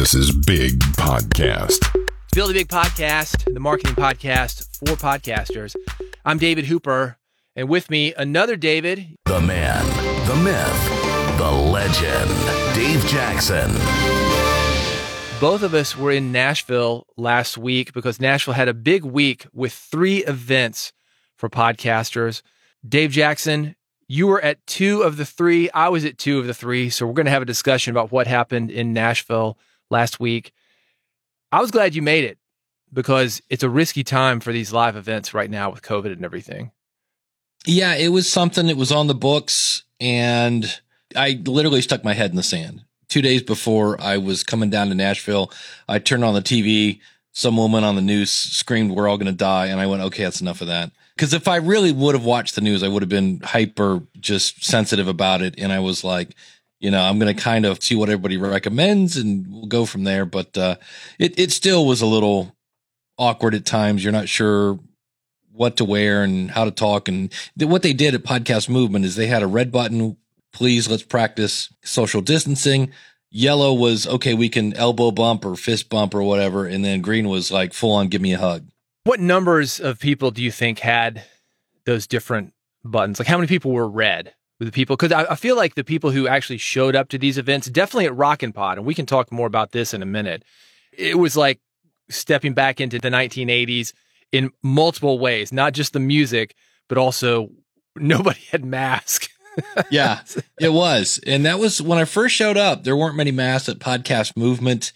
This is Big Podcast. Build a Big Podcast, the marketing podcast for podcasters. I'm David Hooper, and with me, another David. The man, the myth, the legend, Dave Jackson. Both of us were in Nashville last week because Nashville had a big week with three events for podcasters. Dave Jackson, you were at two of the three. I was at two of the three. So we're going to have a discussion about what happened in Nashville last week. I was glad you made it because it's a risky time for these live events right now with COVID and everything. Yeah, it was something that was on the books and I literally stuck my head in the sand. Two days before I was coming down to Nashville, I turned on the TV. Some woman on the news screamed, We're all going to die. And I went, Okay, that's enough of that. Because if I really would have watched the news, I would have been hyper just sensitive about it. And I was like, you know, I'm going to kind of see what everybody recommends and we'll go from there. But uh, it, it still was a little awkward at times. You're not sure what to wear and how to talk. And th- what they did at Podcast Movement is they had a red button, please, let's practice social distancing. Yellow was, okay, we can elbow bump or fist bump or whatever. And then green was like, full on, give me a hug. What numbers of people do you think had those different buttons? Like how many people were red? With the people because I, I, feel like the people who actually showed up to these events, definitely at Rockin' Pod, and we can talk more about this in a minute. It was like stepping back into the 1980s in multiple ways, not just the music, but also nobody had masks. yeah, it was. And that was when I first showed up, there weren't many masks at Podcast Movement.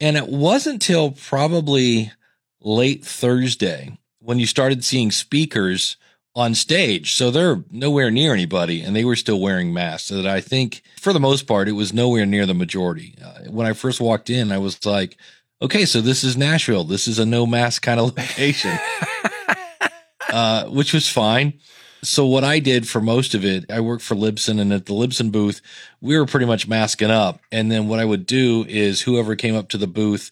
And it wasn't till probably late Thursday when you started seeing speakers on stage. So they're nowhere near anybody and they were still wearing masks. So that I think for the most part, it was nowhere near the majority. Uh, when I first walked in, I was like, okay, so this is Nashville. This is a no mask kind of location, uh, which was fine. So what I did for most of it, I worked for Libsyn and at the Libsyn booth, we were pretty much masking up. And then what I would do is whoever came up to the booth,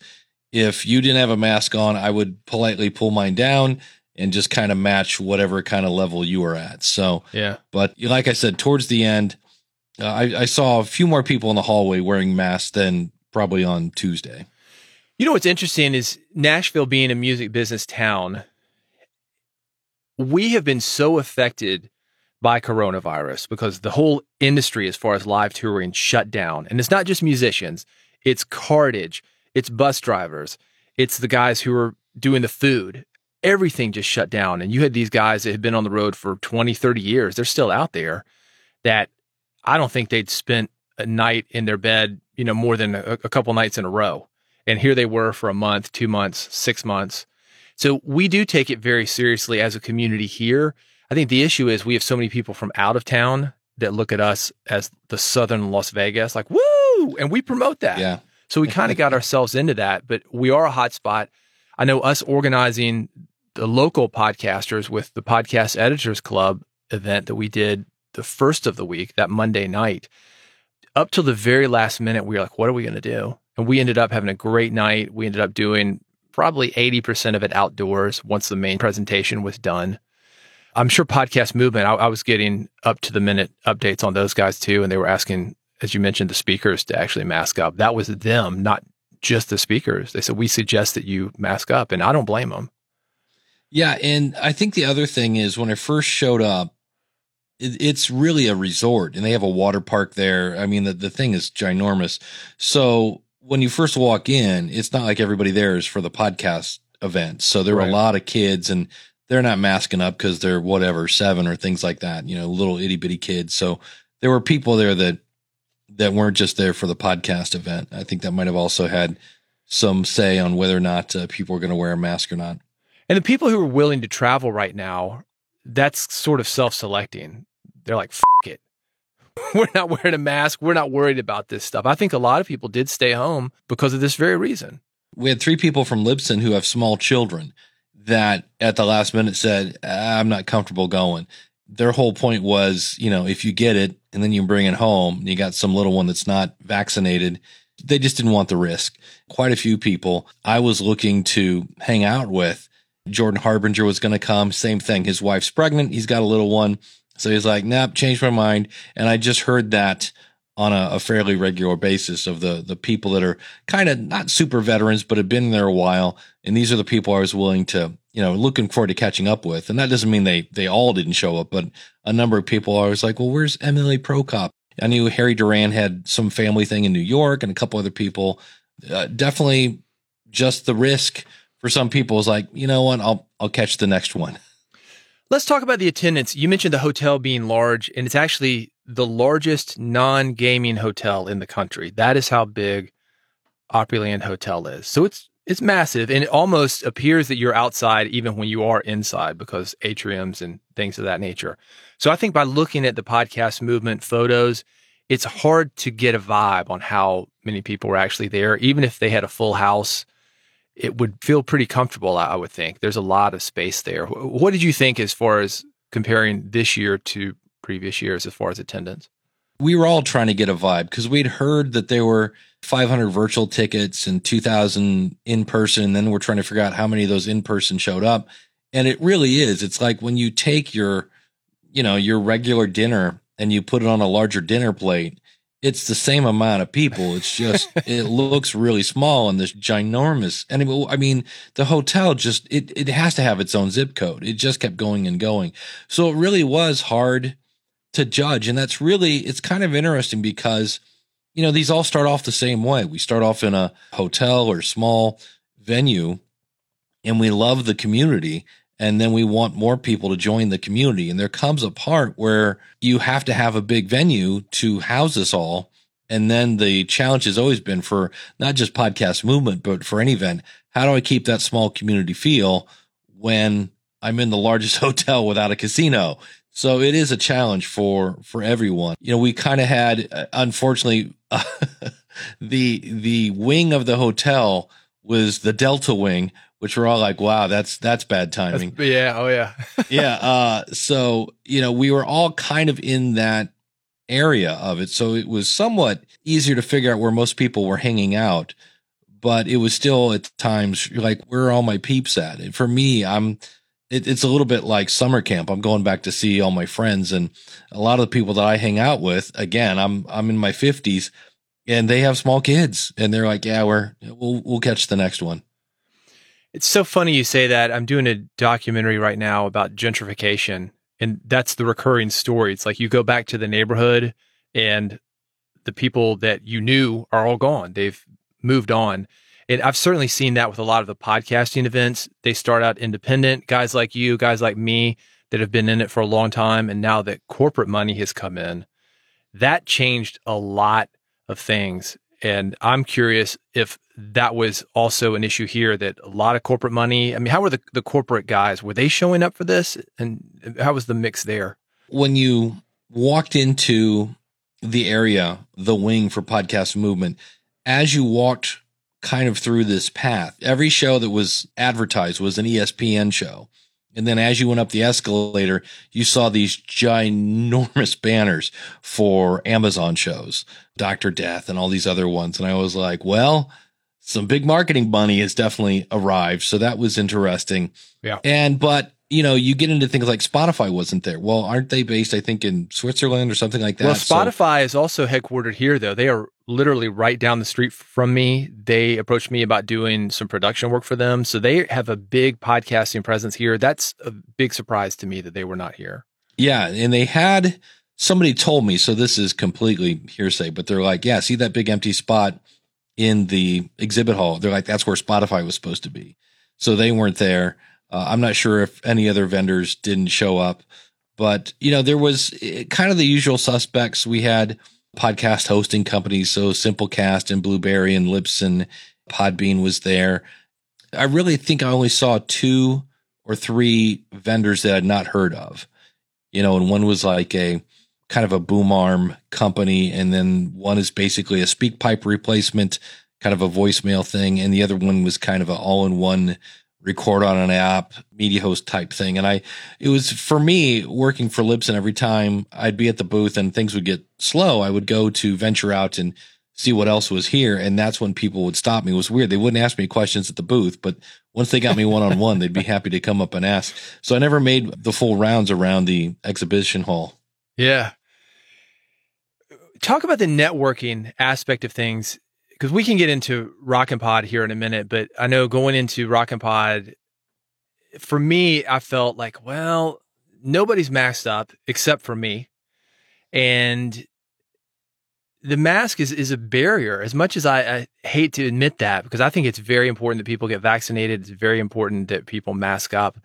if you didn't have a mask on, I would politely pull mine down and just kind of match whatever kind of level you are at. So, yeah. But like I said, towards the end, uh, I, I, saw a few more people in the hallway wearing masks than probably on Tuesday. You know what's interesting is Nashville being a music business town. We have been so affected by coronavirus because the whole industry, as far as live touring, shut down. And it's not just musicians, it's cartage, it's bus drivers, it's the guys who are doing the food everything just shut down. And you had these guys that had been on the road for 20, 30 years. They're still out there that I don't think they'd spent a night in their bed, you know, more than a, a couple nights in a row. And here they were for a month, two months, six months. So we do take it very seriously as a community here. I think the issue is we have so many people from out of town that look at us as the southern Las Vegas, like, woo! And we promote that. Yeah. So we kind of got ourselves into that, but we are a hot spot. I know us organizing the local podcasters with the Podcast Editors Club event that we did the first of the week, that Monday night. Up till the very last minute, we were like, what are we going to do? And we ended up having a great night. We ended up doing probably 80% of it outdoors once the main presentation was done. I'm sure Podcast Movement, I, I was getting up to the minute updates on those guys too. And they were asking, as you mentioned, the speakers to actually mask up. That was them, not just the speakers. They said, we suggest that you mask up. And I don't blame them. Yeah, and I think the other thing is when I first showed up, it, it's really a resort, and they have a water park there. I mean, the the thing is ginormous. So when you first walk in, it's not like everybody there is for the podcast event. So there right. were a lot of kids, and they're not masking up because they're whatever seven or things like that. You know, little itty bitty kids. So there were people there that that weren't just there for the podcast event. I think that might have also had some say on whether or not uh, people were going to wear a mask or not. And the people who are willing to travel right now, that's sort of self selecting. They're like, fuck it. We're not wearing a mask. We're not worried about this stuff. I think a lot of people did stay home because of this very reason. We had three people from Libsyn who have small children that at the last minute said, I'm not comfortable going. Their whole point was, you know, if you get it and then you bring it home, you got some little one that's not vaccinated, they just didn't want the risk. Quite a few people I was looking to hang out with Jordan Harbinger was going to come. Same thing. His wife's pregnant. He's got a little one. So he's like, nope, changed my mind. And I just heard that on a, a fairly regular basis of the the people that are kind of not super veterans but have been there a while and these are the people I was willing to you know looking forward to catching up with and that doesn't mean they they all didn't show up but a number of people I was like well where's Emily Prokop I knew Harry Duran had some family thing in New York and a couple other people uh, definitely just the risk for some people is like you know what I'll I'll catch the next one Let's talk about the attendance. You mentioned the hotel being large, and it's actually the largest non gaming hotel in the country. That is how big Opryland Hotel is. So it's it's massive, and it almost appears that you're outside even when you are inside because atriums and things of that nature. So I think by looking at the podcast movement photos, it's hard to get a vibe on how many people were actually there, even if they had a full house it would feel pretty comfortable, I would think. There's a lot of space there. What did you think as far as comparing this year to previous years as far as attendance? We were all trying to get a vibe because we'd heard that there were 500 virtual tickets and 2,000 in person. And then we're trying to figure out how many of those in person showed up. And it really is. It's like when you take your, you know, your regular dinner and you put it on a larger dinner plate it's the same amount of people. It's just it looks really small and this ginormous. And I mean, the hotel just it it has to have its own zip code. It just kept going and going. So it really was hard to judge, and that's really it's kind of interesting because you know these all start off the same way. We start off in a hotel or small venue, and we love the community and then we want more people to join the community. And there comes a part where you have to have a big venue to house us all. And then the challenge has always been for not just podcast movement, but for any event. How do I keep that small community feel when I'm in the largest hotel without a casino? So it is a challenge for, for everyone. You know, we kind of had, uh, unfortunately, uh, the, the wing of the hotel was the Delta wing, which we're all like, wow, that's that's bad timing. That's, yeah, oh yeah. yeah. Uh, so you know, we were all kind of in that area of it. So it was somewhat easier to figure out where most people were hanging out. But it was still at times like, where are all my peeps at? And for me, I'm it, it's a little bit like summer camp. I'm going back to see all my friends and a lot of the people that I hang out with. Again, I'm I'm in my fifties and they have small kids and they're like, yeah, we're we'll we'll catch the next one. It's so funny you say that. I'm doing a documentary right now about gentrification, and that's the recurring story. It's like you go back to the neighborhood, and the people that you knew are all gone. They've moved on. And I've certainly seen that with a lot of the podcasting events. They start out independent, guys like you, guys like me that have been in it for a long time. And now that corporate money has come in, that changed a lot of things. And I'm curious if that was also an issue here that a lot of corporate money. I mean, how were the, the corporate guys? Were they showing up for this? And how was the mix there? When you walked into the area, the wing for podcast movement, as you walked kind of through this path, every show that was advertised was an ESPN show. And then as you went up the escalator, you saw these ginormous banners for Amazon shows, Dr. Death and all these other ones. And I was like, well, some big marketing money has definitely arrived. So that was interesting. Yeah. And, but, you know, you get into things like Spotify wasn't there. Well, aren't they based, I think, in Switzerland or something like that? Well, Spotify so, is also headquartered here, though. They are literally right down the street from me. They approached me about doing some production work for them. So they have a big podcasting presence here. That's a big surprise to me that they were not here. Yeah. And they had somebody told me, so this is completely hearsay, but they're like, yeah, see that big empty spot in the exhibit hall? They're like, that's where Spotify was supposed to be. So they weren't there. Uh, I'm not sure if any other vendors didn't show up, but you know, there was eh, kind of the usual suspects. We had podcast hosting companies. So Simplecast and Blubrry and Libsyn, Podbean was there. I really think I only saw two or three vendors that I'd not heard of, you know, and one was like a kind of a boom arm company. And then one is basically a SpeakPipe replacement, kind of a voicemail thing. And the other one was kind of an all in one record on an app, media host type thing. And I, it was for me working for Libsyn every time I'd be at the booth and things would get slow. I would go to venture out and see what else was here. And that's when people would stop me. It was weird. They wouldn't ask me questions at the booth, but once they got me one on one, they'd be happy to come up and ask. So I never made the full rounds around the exhibition hall. Yeah. talk about the networking aspect of things because we can get into Rockin' Pod here in a minute, but I know going into Rockin' Pod, for me, I felt like, well, nobody's masked up except for me. And the mask is, is a barrier as much as I, I, hate to admit that because I think it's very important that people get vaccinated. It's very important that people mask up.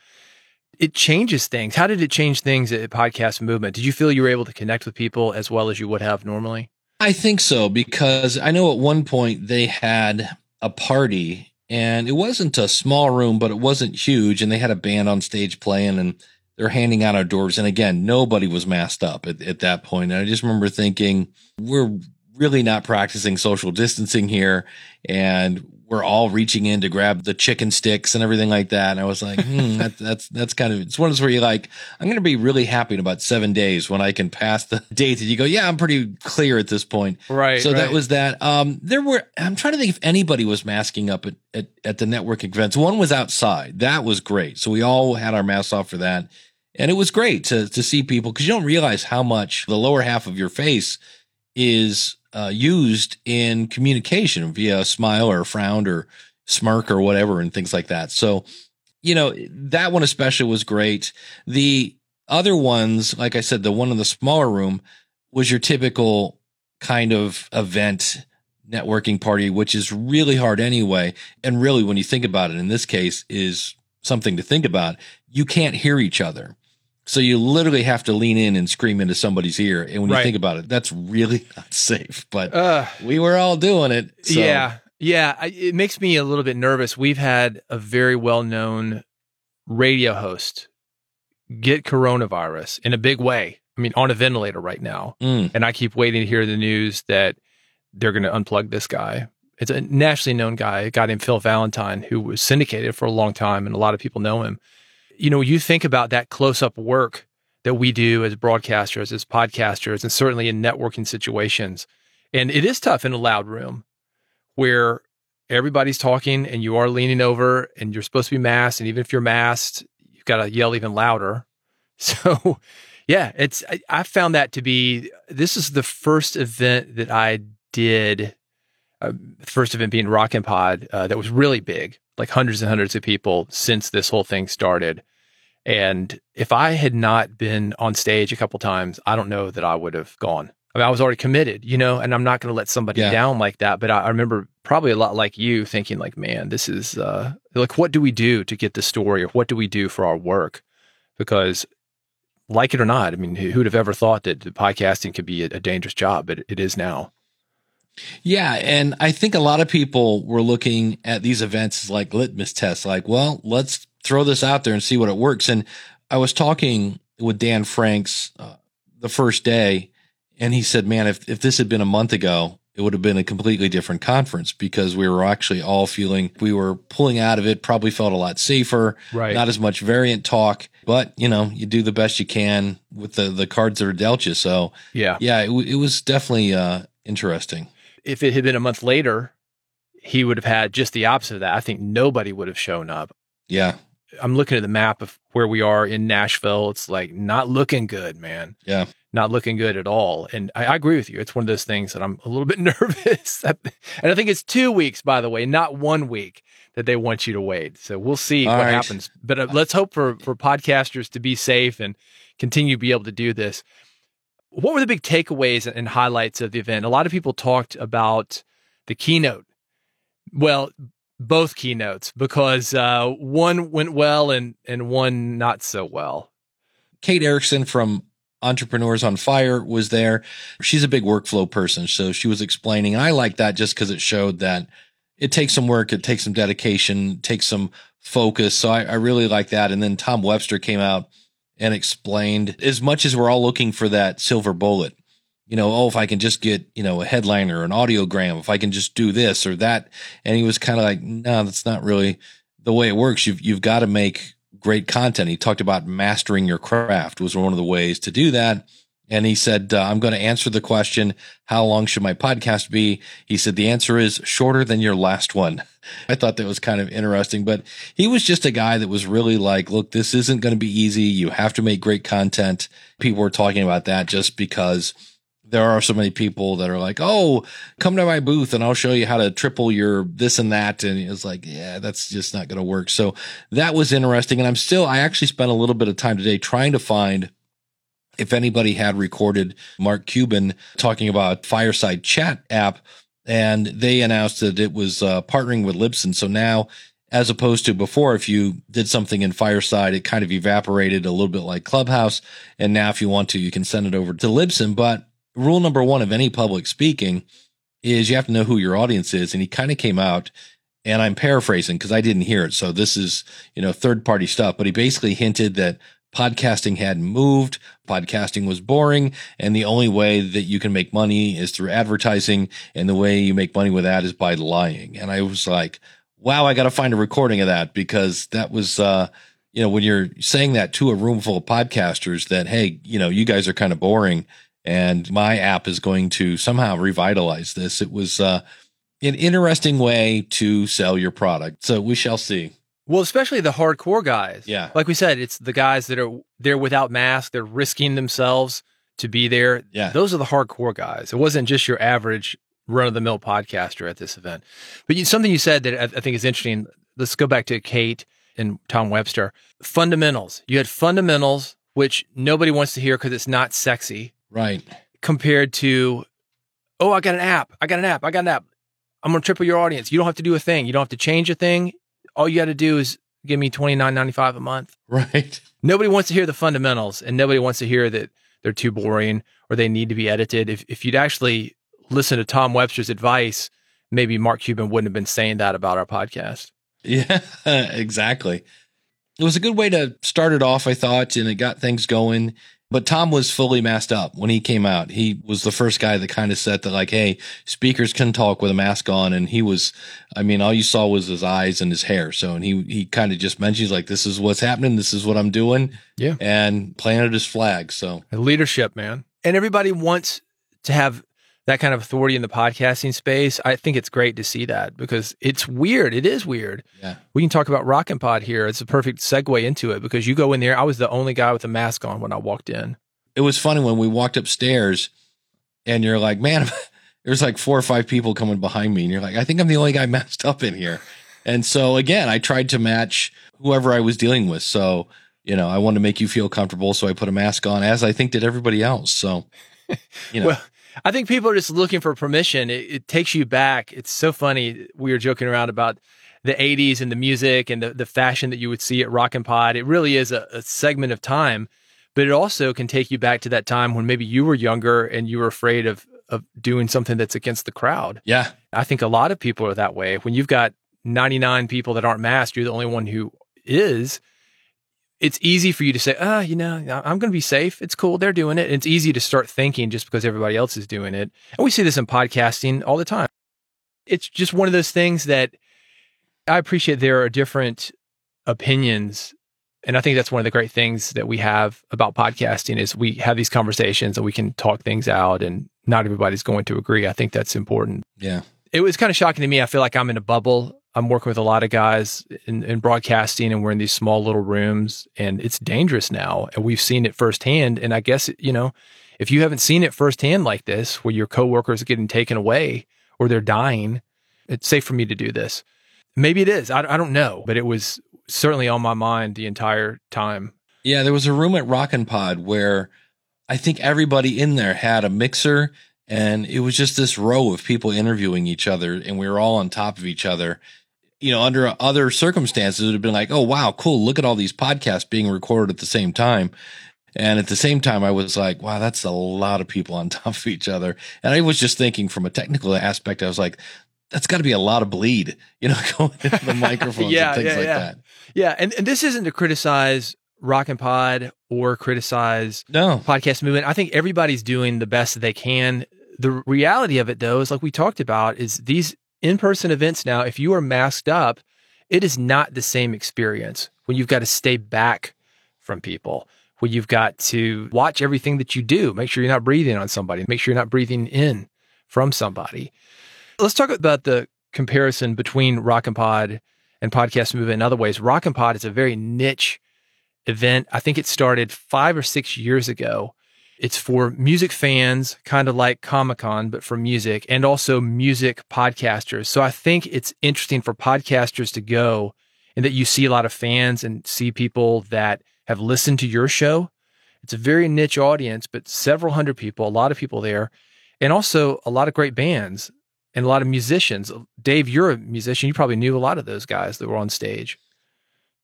It changes things. How did it change things at Podcast Movement? Did you feel you were able to connect with people as well as you would have normally? I think so because I know at one point they had a party and it wasn't a small room, but it wasn't huge. And they had a band on stage playing and they're handing out doors. And again, nobody was masked up at, at that point. And I just remember thinking, we're really not practicing social distancing here. And we're all reaching in to grab the chicken sticks and everything like that. And I was like, hmm, that, that's, that's kind of, it's one of those where you're like, I'm going to be really happy in about seven days when I can pass the date that you go, yeah, I'm pretty clear at this point. Right. So right. that was that. Um, there were, I'm trying to think if anybody was masking up at, at, at the networking events. One was outside. That was great. So we all had our masks off for that. And it was great to, to see people because you don't realize how much the lower half of your face is uh, used in communication via a smile or a frown or smirk or whatever and things like that. So, you know, that one especially was great. The other ones, like I said, the one in the smaller room was your typical kind of event networking party, which is really hard anyway. And really, when you think about it, in this case, is something to think about. You can't hear each other. So you literally have to lean in and scream into somebody's ear. And when Right. you think about it, that's really not safe. But Uh, we were all doing it. So. Yeah. Yeah. I, it makes me a little bit nervous. We've had a very well known radio host get coronavirus in a big way. I mean, on a ventilator right now. Mm, And I keep waiting to hear the news that they're going to unplug this guy. It's a nationally known guy, a guy named Phil Valentine, who was syndicated for a long time, and a lot of people know him. You know, you think about that close up work that we do as broadcasters, as podcasters, and certainly in networking situations. And it is tough in a loud room where everybody's talking and you are leaning over and you're supposed to be masked. And even if you're masked, you've got to yell even louder. So, yeah, it's, I, I found that to be, this is the first event that I did, uh, first event being Rockin' Pod, uh, that was really big, like hundreds and hundreds of people since this whole thing started. And if I had not been on stage a couple times, I don't know that I would have gone. I mean, I was already committed, you know, and I'm not going to let somebody Yeah. down like that. But I, I remember probably a lot like you thinking, like, man, this is uh, like, what do we do to get the story, or what do we do for our work? Because, like it or not, I mean, who- who'd have ever thought that podcasting could be a, a dangerous job? But it is now. Yeah. And I think a lot of people were looking at these events as like litmus tests, like, well, let's throw this out there and see what it works. And I was talking with Dan Franks uh, the first day, and he said, man, if, if this had been a month ago, it would have been a completely different conference because we were actually all feeling we were pulling out of it, probably felt a lot safer, Right. not as much variant talk, but you know, you do the best you can with the, the cards that are dealt you. So Yeah. yeah, it, it was definitely, uh, interesting. If it had been a month later, he would have had just the opposite of that. I think nobody would have shown up. Yeah. I'm looking at the map of where we are in Nashville. It's like not looking good, man. Yeah. Not looking good at all. And I, I agree with you. It's one of those things that I'm a little bit nervous. and I think it's two weeks, by the way, not one week that they want you to wait. So we'll see All what right. happens. But uh, let's hope for, for podcasters to be safe and continue to be able to do this. What were the big takeaways and highlights of the event? A lot of people talked about the keynote. Well, both keynotes because uh, one went well and and one not so well. Kate Erickson from Entrepreneurs on Fire was there. She's a big workflow person. So she was explaining. I like that just because it showed that it takes some work, it takes some dedication, takes some focus. So I, I really like that. And then Tom Webster came out and explained as much as we're all looking for that silver bullet, you know, oh, if I can just get, you know, a headline or an audiogram, if I can just do this or that. And he was kind of like, no, that's not really the way it works. You've, you've got to make great content. He talked about mastering your craft was one of the ways to do that. And he said, uh, I'm going to answer the question, how long should my podcast be? He said, the answer is shorter than your last one. I thought that was kind of interesting, but he was just a guy that was really like, look, this isn't going to be easy. You have to make great content. People were talking about that just because there are so many people that are like, "Oh, come to my booth and I'll show you how to triple your this and that." And it's like, yeah, that's just not going to work. So that was interesting. And I'm still, I actually spent a little bit of time today trying to find if anybody had recorded Mark Cuban talking about Fireside Chat app, and they announced that it was uh, partnering with Libsyn. So now as opposed to before, if you did something in Fireside, it kind of evaporated a little bit like Clubhouse. And now, if you want to, you can send it over to Libsyn. But rule number one of any public speaking is you have to know who your audience is. And he kind of came out, and I'm paraphrasing because I didn't hear it. So this is, you know, third party stuff. But he basically hinted that podcasting hadn't moved. Podcasting was boring. And the only way that you can make money is through advertising. And the way you make money with that is by lying. And I was like, wow, I got to find a recording of that because that was, uh, you know, when you're saying that to a room full of podcasters that, hey, you know, you guys are kind of boring and my app is going to somehow revitalize this. It was, uh, an interesting way to sell your product. So we shall see. Well, especially the hardcore guys. Yeah. Like we said, it's the guys that are they're without mask, they're risking themselves to be there. Yeah. Those are the hardcore guys. It wasn't just your average run of the mill podcaster at this event. But you, something you said that I, I think is interesting. Let's go back to Kate and Tom Webster. Fundamentals. You had fundamentals, which nobody wants to hear because it's not sexy, Right. compared to, oh, I got an app. I got an app. I got an app. I'm going to triple your audience. You don't have to do a thing. You don't have to change a thing. All you got to do is give me twenty nine ninety five a month. Right. Nobody wants to hear the fundamentals, and nobody wants to hear that they're too boring or they need to be edited. If if you'd actually listen to Tom Webster's advice, maybe Mark Cuban wouldn't have been saying that about our podcast. Yeah, exactly. It was a good way to start it off, I thought, and it got things going. But Tom was fully masked up when he came out. He was the first guy that kind of said that, like, hey, speakers can talk with a mask on. And he was, I mean, all you saw was his eyes and his hair. So, and he, he kind of just mentioned, he's like, this is what's happening. This is what I'm doing. Yeah. And planted his flag. So, Leadership, man. And everybody wants to have that kind of authority in the podcasting space. I think it's great to see that because it's weird. It is weird. yeah. We can talk about Rock and Pod here. It's a perfect segue into it because you go in there. I was the only guy with a mask on when I walked in. It was funny when we walked upstairs and you're like, man, there's like four or five people coming behind me. And you're like, I think I'm the only guy masked up in here. And so again, I tried to match whoever I was dealing with. So, you know, I wanted to make you feel comfortable. So I put a mask on as I think did everybody else. So, you know, Well, I think people are just looking for permission. It, it takes you back. It's so funny. We were joking around about the 80s and the music and the, the fashion that you would see at Rock and Pod. It really is a, a segment of time, but it also can take you back to that time when maybe you were younger and you were afraid of, of doing something that's against the crowd. yeah, I think a lot of people are that way. When you've got 99 people that aren't masked, you're the only one who is. It's easy for you to say, ah, you know, I'm going to be safe. It's cool. They're doing it. And it's easy to start thinking just because everybody else is doing it. And we see this in podcasting all the time. It's just one of those things that I appreciate there are different opinions. And I think that's one of the great things that we have about podcasting is we have these conversations and we can talk things out and not everybody's going to agree. I think that's important yeah, it was kind of shocking to me. I feel like I'm in a bubble. I'm working with a lot of guys in, in broadcasting and we're in these small little rooms and it's dangerous now. And we've seen it firsthand. And I guess, you know, if you haven't seen it firsthand like this, where your coworkers are getting taken away or they're dying, it's safe for me to do this. Maybe it is. I, I don't know, but it was certainly on my mind the entire time. yeah. There was a room at Rockin' Pod where I think everybody in there had a mixer and it was just this row of people interviewing each other and we were all on top of each other. You know, under other circumstances, it would have been like, oh, wow, cool. Look at all these podcasts being recorded at the same time. And at the same time, I was like, wow, that's a lot of people on top of each other. And I was just thinking from a technical aspect, I was like, that's got to be a lot of bleed, you know, going into the microphones Yeah, and things yeah, like yeah. that. Yeah. And, and this isn't to criticize Rock and Pod or criticize No, podcast movement. I think everybody's doing the best that they can. The reality of it, though, is like we talked about, is these in person events now, if you are masked up, it is not the same experience when you've got to stay back from people, when you've got to watch everything that you do, make sure you're not breathing on somebody, make sure you're not breathing in from somebody. Let's talk about the comparison between Rock and Pod and Podcast Movement in other ways. Rock and Pod is a very niche event. I think it started five or six years ago. It's for music fans, kind of like Comic Con, but for music and also music podcasters. So I think it's interesting for podcasters to go and that you see a lot of fans and see people that have listened to your show. It's a very niche audience, but several hundred people, a lot of people there, and also a lot of great bands and a lot of musicians. Dave, you're a musician. You probably knew a lot of those guys that were on stage.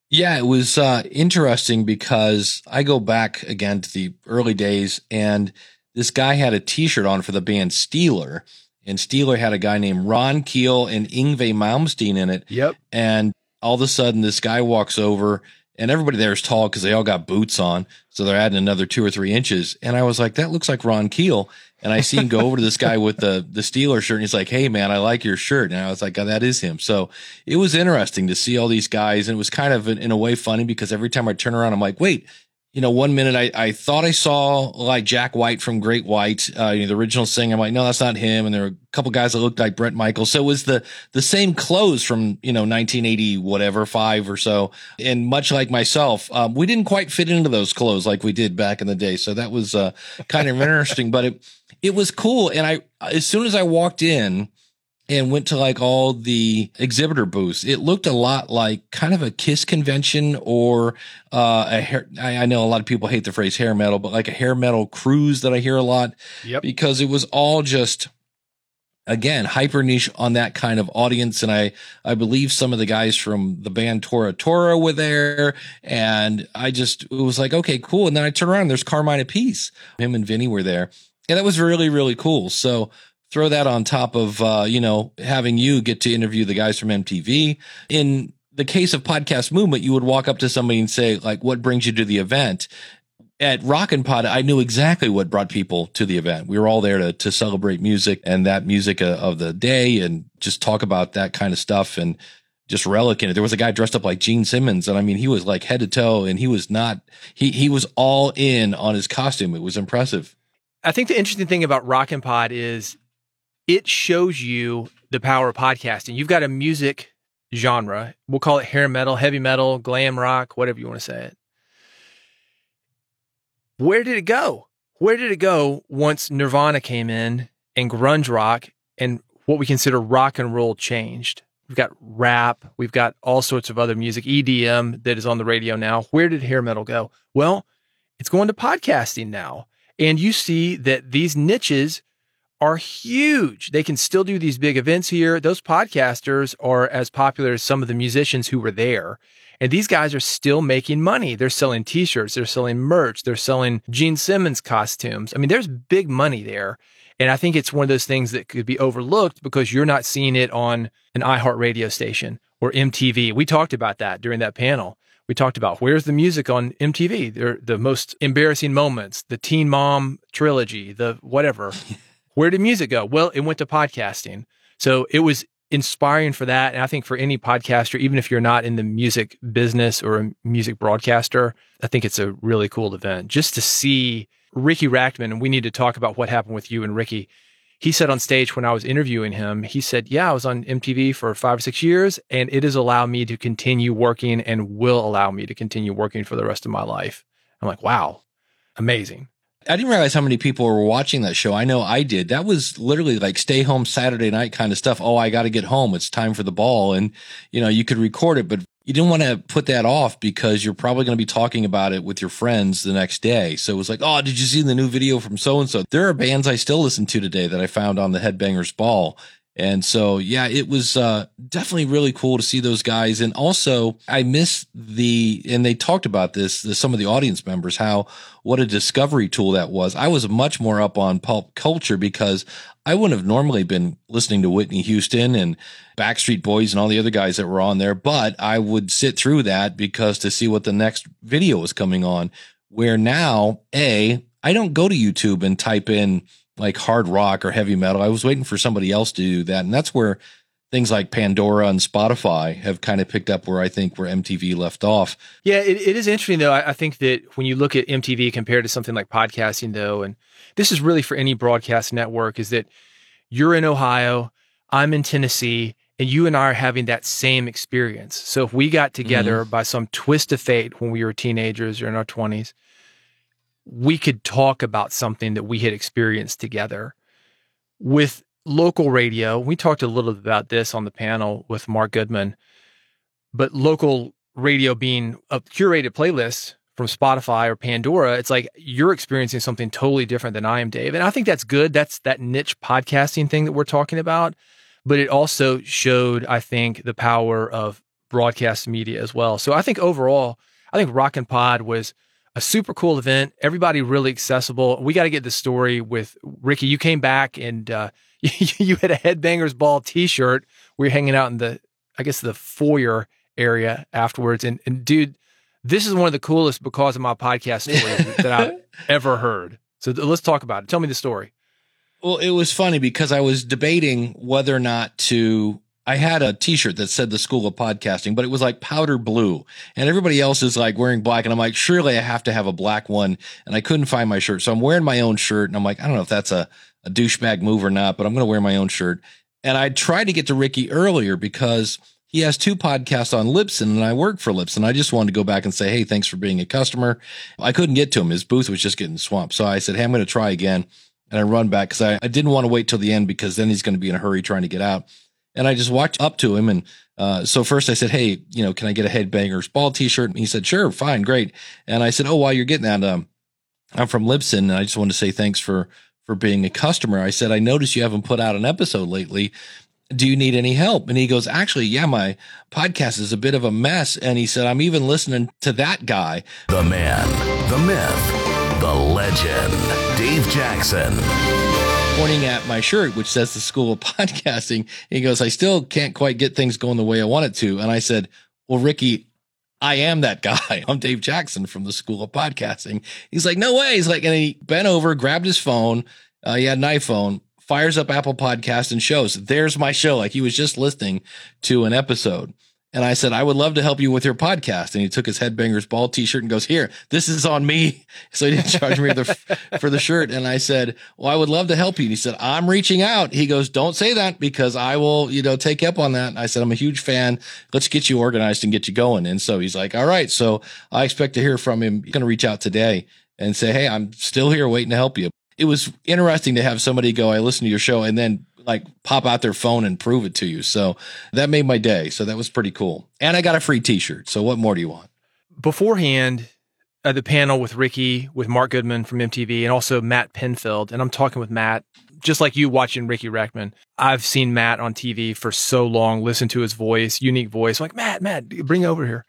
Yeah, it was uh, interesting because I go back again to the early days, and this guy had a T-shirt on for the band Steeler, and Steeler had a guy named Ron Keel and Yngwie Malmsteen in it. Yep. And all of a sudden, this guy walks over, and everybody there is tall because they all got boots on, so they're adding another two or three inches. And I was like, that looks like Ron Keel. And I see him go over to this guy with the the Steeler shirt, and he's like, "Hey, man, I like your shirt." And I was like, oh, "That is him." So it was interesting to see all these guys, and it was kind of in, in a way funny because every time I turn around, I'm like, "Wait." You know, one minute I, I thought I saw like Jack White from Great White, uh, you know, the original singer. I'm like, no, that's not him. And there were a couple guys that looked like Bret Michaels. So it was the, the same clothes from, you know, 1980, whatever, five or so. And much like myself, um, we didn't quite fit into those clothes like we did back in the day. So that was, uh, kind of interesting, but it, it was cool. And I, as soon as I walked in and went to like all the exhibitor booths, it looked a lot like kind of a Kiss convention or uh, a hair. I, I know a lot of people hate the phrase hair metal, but like a hair metal cruise that I hear a lot. Yep. Because it was all just again hyper niche on that kind of audience and i i believe some of the guys from the band tora tora were there and i just it was like okay cool and then i turn around and there's carmine appice him and vinny were there and that was really really cool so throw that on top of uh you know having you get to interview the guys from mtv in the case of podcast movement you would walk up to somebody and say like what brings you to the event at Rockin' Pod, I knew exactly what brought people to the event. We were all there to, to celebrate music and that music uh, of the day and just talk about that kind of stuff and just relic in it. There was a guy dressed up like Gene Simmons and I mean, he was like head to toe and he was not, he, he was all in on his costume. It was impressive. I think the interesting thing about Rockin' Pod is it shows you the power of podcasting. You've got a music genre. We'll call it hair metal, heavy metal, glam rock, whatever you want to say it where did it go? Where did it go once Nirvana came in and grunge rock and what we consider rock and roll changed? We've got rap, we've got all sorts of other music, EDM that is on the radio now. Where did hair metal go? Well, it's going to podcasting now. And you see that these niches are huge. They can still do these big events here. Those podcasters are as popular as some of the musicians who were there. And these guys are still making money. They're selling t-shirts, they're selling merch, they're selling Gene Simmons costumes. I mean, there's big money there. And I think it's one of those things that could be overlooked because you're not seeing it on an iHeart radio station or MTV. We talked about that during that panel. We talked about where's the music on MTV? They're the most embarrassing moments, the Teen Mom trilogy, the whatever. Where did music go? Well, it went to podcasting. So it was inspiring for that. And I think for any podcaster, even if you're not in the music business or a music broadcaster, I think it's a really cool event just to see Ricky Rachtman. And we need to talk about what happened with you and Ricky. He said on stage when I was interviewing him, he said, Yeah, I was on MTV for five or six years, and it has allowed me to continue working and will allow me to continue working for the rest of my life. I'm like, Wow, amazing. I didn't realize how many people were watching that show. I know I did. That was literally like stay home Saturday night kind of stuff. Oh, I got to get home. It's time for the ball. And, you know, you could record it, but you didn't want to put that off because you're probably going to be talking about it with your friends the next day. So it was like, oh, did you see the new video from so and so? There are bands I still listen to today that I found on the Headbangers Ball. And so, yeah, it was uh, definitely really cool to see those guys. And also, I miss the, and they talked about this, the, some of the audience members, how what a discovery tool that was. I was much more up on pulp culture because I wouldn't have normally been listening to Whitney Houston and Backstreet Boys and all the other guys that were on there, but I would sit through that because to see what the next video was coming on. Where now, A, I don't go to YouTube and type in, like hard rock or heavy metal. I was waiting for somebody else to do that. And that's where things like Pandora and Spotify have kind of picked up where I think where MTV left off. Yeah, it, it is interesting though. I, I, think that when you look at MTV compared to something like podcasting though, and this is really for any broadcast network, is that you're in Ohio, I'm in Tennessee, and you and I are having that same experience. So if we got together mm-hmm. by some twist of fate when we were teenagers or in our 20s, we could talk about something that we had experienced together. With local radio, we talked a little about this on the panel with Mark Goodman, but local radio being a curated playlist from Spotify or Pandora, it's like you're experiencing something totally different than I am, Dave. And I think that's good. That's that niche podcasting thing that we're talking about. But it also showed, I think, the power of broadcast media as well. So I think overall, I think Rockin' Pod was a super cool event. Everybody really accessible. We got to get the story with Ricky. You came back and uh, you had a Headbangers Ball T-shirt. We were hanging out in the, I guess, the foyer area afterwards. And, and dude, this is one of the coolest because of my podcast stories that I've ever heard. So let's talk about it. Tell me the story. Well, it was funny because I was debating whether or not to. I had a T-shirt that said the School of Podcasting, but it was like powder blue, and everybody else is like wearing black, and I'm like, surely I have to have a black one, and I couldn't find my shirt, so I'm wearing my own shirt, and I'm like, I don't know if that's a, a douchebag move or not, but I'm going to wear my own shirt. And I tried to get to Ricky earlier because he has two podcasts on Libsyn and I work for Libsyn. I just wanted to go back and say, Hey, thanks for being a customer. I couldn't get to him. His booth was just getting swamped. So I said, Hey, I'm going to try again. And I run back because I, I didn't want to wait till the end because then he's going to be in a hurry trying to get out. And I just walked up to him. And uh, so first I said, Hey, you know, can I get a headbangers ball t-shirt? And he said, sure, fine, great. And I said, Oh, while you're getting that, um, I'm from Libsyn and I just wanted to say thanks for, for being a customer. I said, I noticed you haven't put out an episode lately do you need any help? And he goes, actually, yeah, my podcast is a bit of a mess. And he said, I'm even listening to that guy. The man, the myth, the legend, Dave Jackson. Pointing at my shirt, which says the School of Podcasting. He goes, I still can't quite get things going the way I want it to. And I said, well, Ricky, I am that guy. I'm Dave Jackson from the School of Podcasting. He's like, no way. He's like, and he bent over, grabbed his phone. Uh, he had an iPhone, fires up Apple Podcast and shows, there's my show. Like he was just listening to an episode. And I said, I would love to help you with your podcast. And he took his Headbangers Ball t-shirt and goes, here, this is on me. So he didn't charge me the, for the shirt. And I said, well, I would love to help you. And he said, I'm reaching out. He goes, don't say that because I will, you know, take up on that. And I said, I'm a huge fan. Let's get you organized and get you going. And so he's like, all right. So I expect to hear from him. He's going to reach out today and say, Hey, I'm still here waiting to help you it was interesting to have somebody go, I listened to your show and then like pop out their phone and prove it to you. So that made my day. So that was pretty cool. And I got a free t-shirt. So what more do you want? Beforehand, at the panel with Ricky, with Mark Goodman from MTV, and also Matt Pinfield. And I'm talking with Matt, just like you watching Ricky Rachtman. I've seen Matt on TV for so long, listen to his voice, unique voice. I'm like, Matt, Matt, bring over here.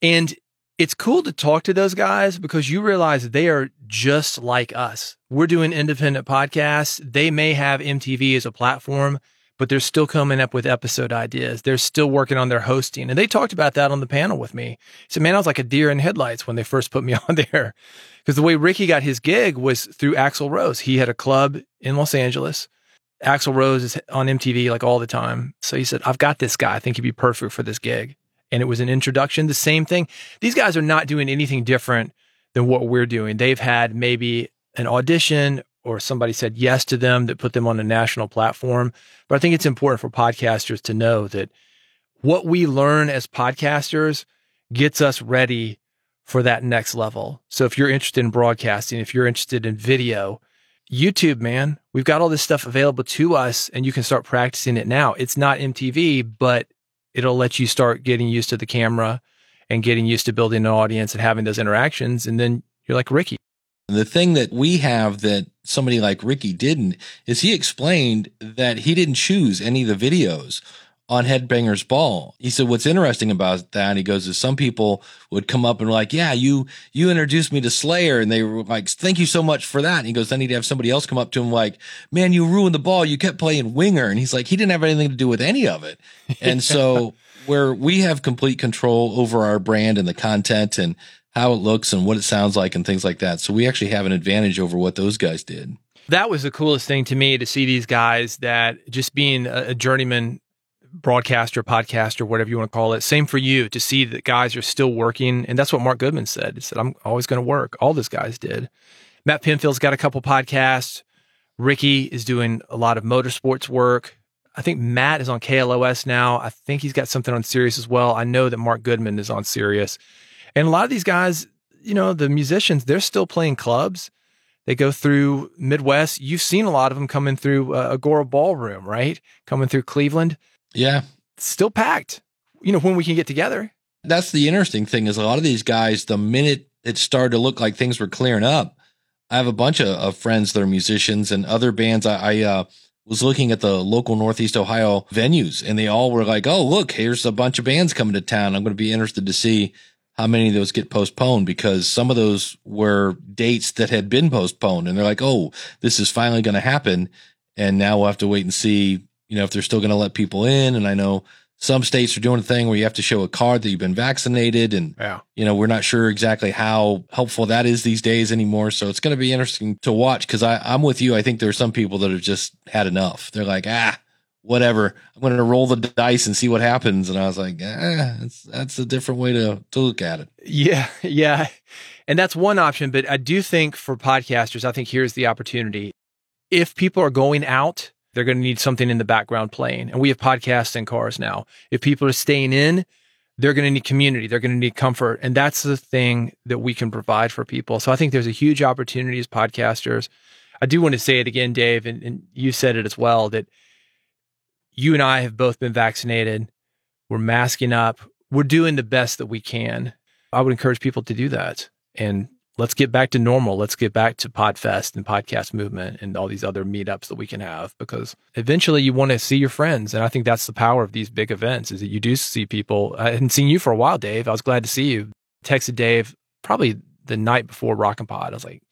And it's cool to talk to those guys because you realize they are just like us. We're doing independent podcasts. They may have MTV as a platform, but they're still coming up with episode ideas. They're still working on their hosting. And they talked about that on the panel with me. So, man, I was like a deer in headlights when they first put me on there. Because the way Ricky got his gig was through Axl Rose. He had a club in Los Angeles. Axl Rose is on MTV like all the time. So he said, I've got this guy. I think he'd be perfect for this gig and it was an introduction. The same thing. These guys are not doing anything different than what we're doing. They've had maybe an audition or somebody said yes to them that put them on a national platform. But I think it's important for podcasters to know that what we learn as podcasters gets us ready for that next level. So if you're interested in broadcasting, if you're interested in video, YouTube, man, we've got all this stuff available to us and you can start practicing it now. It's not MTV, but it'll let you start getting used to the camera and getting used to building an audience and having those interactions. And then you're like Ricky. The thing that we have that somebody like Ricky didn't is he explained that he didn't choose any of the videos on Headbangers Ball. He said, what's interesting about that, he goes, is some people would come up and were like, yeah, you, you introduced me to Slayer. And they were like, thank you so much for that. And he goes, then he'd have somebody else come up to him like, man, you ruined the ball. You kept playing winger. And he's like, he didn't have anything to do with any of it. And so where we have complete control over our brand and the content and how it looks and what it sounds like and things like that. So we actually have an advantage over what those guys did. That was the coolest thing to me to see these guys that just being a journeyman broadcaster, podcaster, whatever you want to call it. Same for you to see that guys are still working. And that's what Mark Goodman said. He said, I'm always going to work. All these guys did. Matt Pinfield's got a couple podcasts. Ricky is doing a lot of motorsports work. I think Matt is on KLOS now. I think he's got something on Sirius as well. I know that Mark Goodman is on Sirius. And a lot of these guys, you know, the musicians, they're still playing clubs. They go through Midwest. You've seen a lot of them coming through uh, Agora Ballroom, right? Coming through Cleveland. Yeah. Still packed. You know, when we can get together. That's the interesting thing is a lot of these guys, the minute it started to look like things were clearing up, I have a bunch of, of friends that are musicians and other bands. I, I uh, was looking at the local Northeast Ohio venues and they all were like, Oh, look, here's a bunch of bands coming to town. I'm going to be interested to see how many of those get postponed because some of those were dates that had been postponed and they're like, Oh, this is finally going to happen. And now we'll have to wait and see, you know, if they're still going to let people in. And I know some states are doing a thing where you have to show a card that you've been vaccinated and Yeah. you know we're not sure exactly how helpful that is these days anymore so it's going to be interesting to watch because i'm with you i think there are some people that have just had enough they're like ah whatever i'm going to roll the dice and see what happens and i was like ah that's, that's a different way to, to look at it Yeah, yeah. And that's one option. But I do think for podcasters, I think here's the opportunity. If people are going out, they're going to need something in the background playing. And we have podcasts in cars now. If people are staying in, they're going to need community. They're going to need comfort. And that's the thing that we can provide for people. So I think there's a huge opportunity as podcasters. I do want to say it again, Dave, and, and you said it as well that you and I have both been vaccinated. We're masking up. We're doing the best that we can. I would encourage people to do that. And let's get back to normal. Let's get back to Podfest and podcast movement and all these other meetups that we can have because eventually you want to see your friends. And I think that's the power of these big events is that you do see people. I hadn't seen you for a while, Dave. I was glad to see you. Texted Dave probably the night before Rockin' Pod. I was like,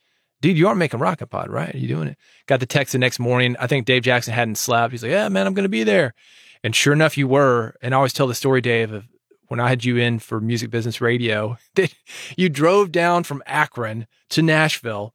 dude, you are making Rockin' Pod, right? Are you doing it? Got the text the next morning. I think Dave Jackson hadn't slept. He's like, yeah, man, I'm going to be there. And sure enough, you were. And I always tell the story, Dave, of when I had you in for Music Business Radio, that you drove down from Akron to Nashville,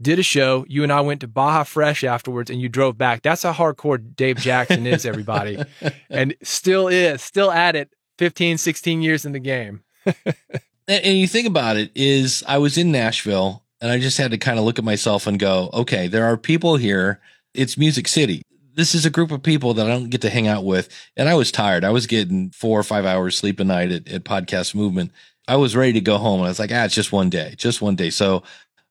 did a show. You and I went to Baja Fresh afterwards, and you drove back. That's how hardcore Dave Jackson is, everybody. and still is, still at it 15, 16 years in the game. and, and you think about it is i was in nashville and i just had to kind of look at myself and go okay there are people here it's music city this is a group of people that I don't get to hang out with. And I was tired. I was getting four or five hours sleep a night at, at podcast movement. I was ready to go home. And I was like, ah, it's just one day, just one day. So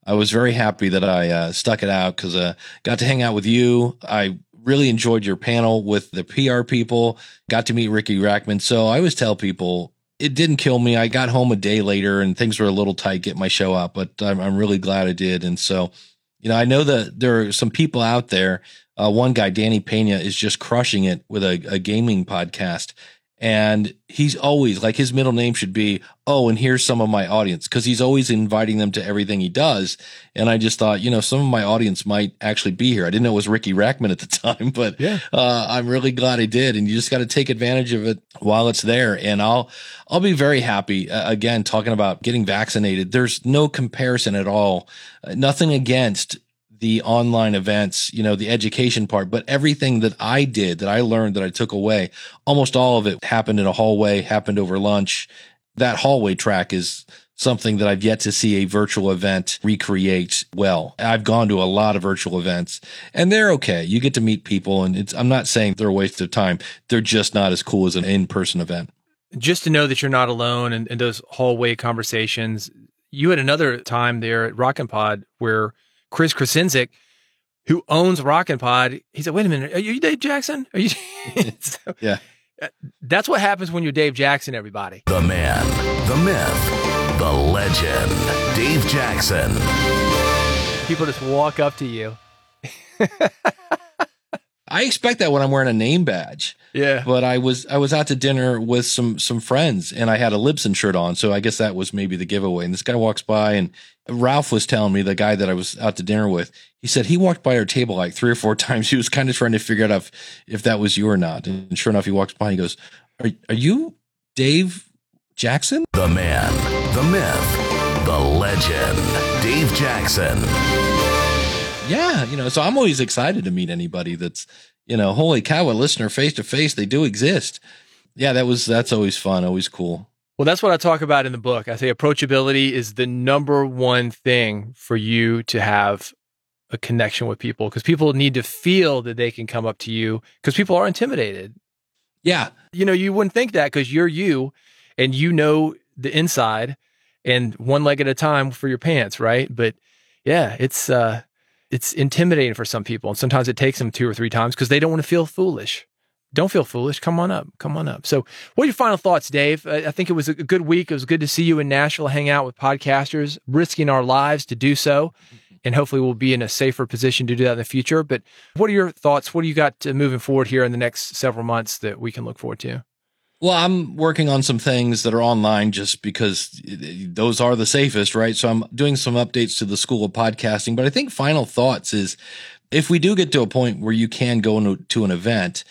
I was very happy that I uh, stuck it out because uh, got to hang out with you. I really enjoyed your panel with the PR people, got to meet Ricky Rachtman. So I always tell people it didn't kill me. I got home a day later and things were a little tight getting my show out, but I'm, I'm really glad I did. And so, you know, I know that there are some people out there uh, one guy, Danny Pena, is just crushing it with a, a gaming podcast. And he's always like his middle name should be, oh, and here's some of my audience because he's always inviting them to everything he does. And I just thought, you know, some of my audience might actually be here. I didn't know it was Ricky Rachtman at the time, but Yeah. uh, I'm really glad I did. And you just got to take advantage of it while it's there. And I'll, I'll be very happy. Uh, again, talking about getting vaccinated, there's no comparison at all. Uh, nothing against the online events, you know, the education part, but everything that I did, that I learned, that I took away, almost all of it happened in a hallway, happened over lunch. That hallway track is something that I've yet to see a virtual event recreate well. I've gone to a lot of virtual events and they're okay. You get to meet people and it's, I'm not saying they're a waste of time. They're just not as cool as an in-person event. Just to know that you're not alone and, in those hallway conversations. You had another time there at Rockin' Pod where Chris Krasinski, who owns Rockin' Pod, he said, "Wait a minute, are you Dave Jackson? Are you?" So, Yeah. uh, That's what happens when you're Dave Jackson. Everybody. The man, the myth, the legend. Dave Jackson. People just walk up to you. I expect that when I'm wearing a name badge. Yeah. but I was I was out to dinner with some some friends and I had a Libsyn shirt on, so I guess that was maybe the giveaway. And this guy walks by and Ralph was telling me the guy that I was out to dinner with. He said he walked by our table like three or four times. He was kind of trying to figure out if if that was you or not. And sure enough, he walks by and he goes, "Are are you Dave Jackson?" The man, the myth, the legend. Dave Jackson. Yeah, you know. So I'm always excited to meet anybody that's you know, holy cow, a listener face to face. They do exist. Yeah, that was that's always fun, always cool. Well, that's what I talk about in the book. I say approachability is the number one thing for you to have a connection with people because people need to feel that they can come up to you because people are intimidated. Yeah, You know, you wouldn't think that because you're you and you know the inside and one leg at a time for your pants, right? But yeah, it's uh it's intimidating for some people. And sometimes it takes them two or three times because they don't want to feel foolish. Don't feel foolish. Come on up. Come on up. So, what are your final thoughts, Dave? I think it was a good week. It was good to see you in Nashville, hang out with podcasters, risking our lives to do so. And hopefully, we'll be in a safer position to do that in the future. But what are your thoughts? What do you got uh, moving forward here in the next several months that we can look forward to? Well, I'm working on some things that are online just because those are the safest, right? So I'm doing some updates to the School of Podcasting. But I think final thoughts is if we do get to a point where you can go to an event,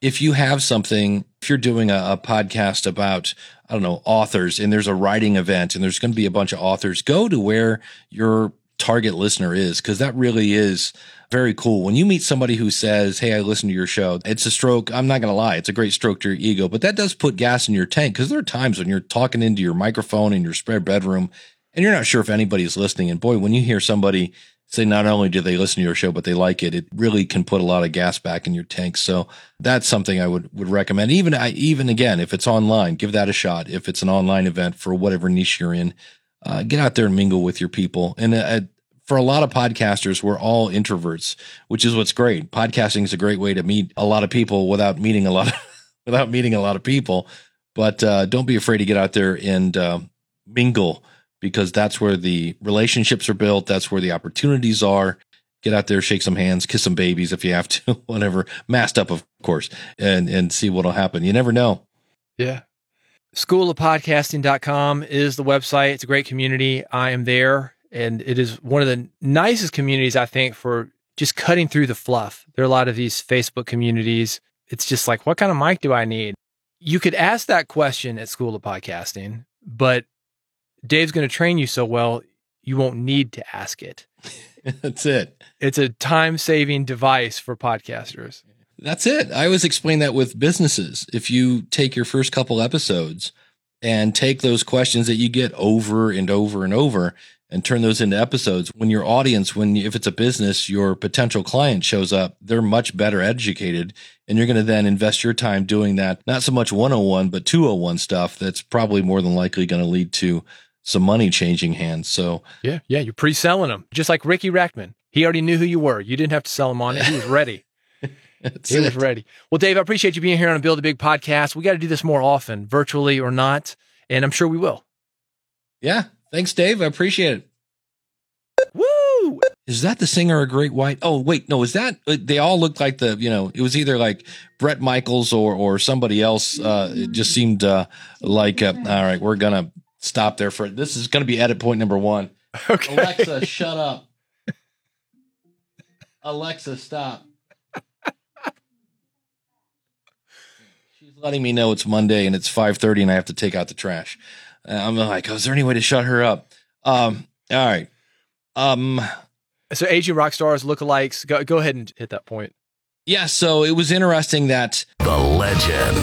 if you have something, if you're doing a, a podcast about, I don't know, authors and there's a writing event and there's going to be a bunch of authors, go to where your target listener is because that really is very cool. When you meet somebody who says, Hey, I listen to your show, it's a stroke. I'm not going to lie. It's a great stroke to your ego, but that does put gas in your tank because there are times when you're talking into your microphone in your spare bedroom and you're not sure if anybody's listening. And boy, when you hear somebody say not only do they listen to your show, but they like it, it really can put a lot of gas back in your tank. So that's something I would, would recommend. Even, I, even again, if it's online, give that a shot. If it's an online event for whatever niche you're in, uh, get out there and mingle with your people. And uh, for a lot of podcasters, we're all introverts, which is what's great. Podcasting is a great way to meet a lot of people without meeting a lot of, without meeting a lot of people. But uh, don't be afraid to get out there and uh, mingle because that's where the relationships are built. That's where the opportunities are. Get out there, shake some hands, kiss some babies if you have to, whatever. Masked up, of course, and and see what'll happen. You never know. Yeah. Schoolofpodcasting.com is the website. It's a great community. I am there and it is one of the nicest communities I think for just cutting through the fluff. There are a lot of these Facebook communities. It's just like, what kind of mic do I need? You could ask that question at School of Podcasting, but Dave's going to train you so well, you won't need to ask it. That's it. It's a time saving device for podcasters. That's it. I always explain that with businesses. If you take your first couple episodes and take those questions that you get over and over and over and turn those into episodes. When your audience, when if it's a business, your potential client shows up, they're much better educated and you're going to then invest your time doing that. Not so much 101, but 201 stuff that's probably more than likely going to lead to some money changing hands. So yeah, yeah, you're pre-selling them just like Ricky Rachtman. He already knew who you were. You didn't have to sell him on it. He was ready. He it. was ready. Well, Dave, I appreciate you being here on a Build a Big podcast. We got to do this more often, virtually or not, and I'm sure we will. Yeah, Thanks, Dave. I appreciate it. Woo! Is that the singer, A Great White? Oh, wait, no, is that, uh, they all looked like the, you know, it was either like Bret Michaels or, or somebody else. Uh, it just seemed, uh, like, uh, all right, we're going to stop there for, this is going to be edit point number one. Okay. Alexa, shut up. Alexa, stop. Letting me know it's Monday and it's 5:30 and I have to take out the trash. I'm like, oh, is there any way to shut her up? Um, all right. Um, so Asian rock stars, lookalikes. Go go ahead and hit that point. Yeah. So it was interesting that the legend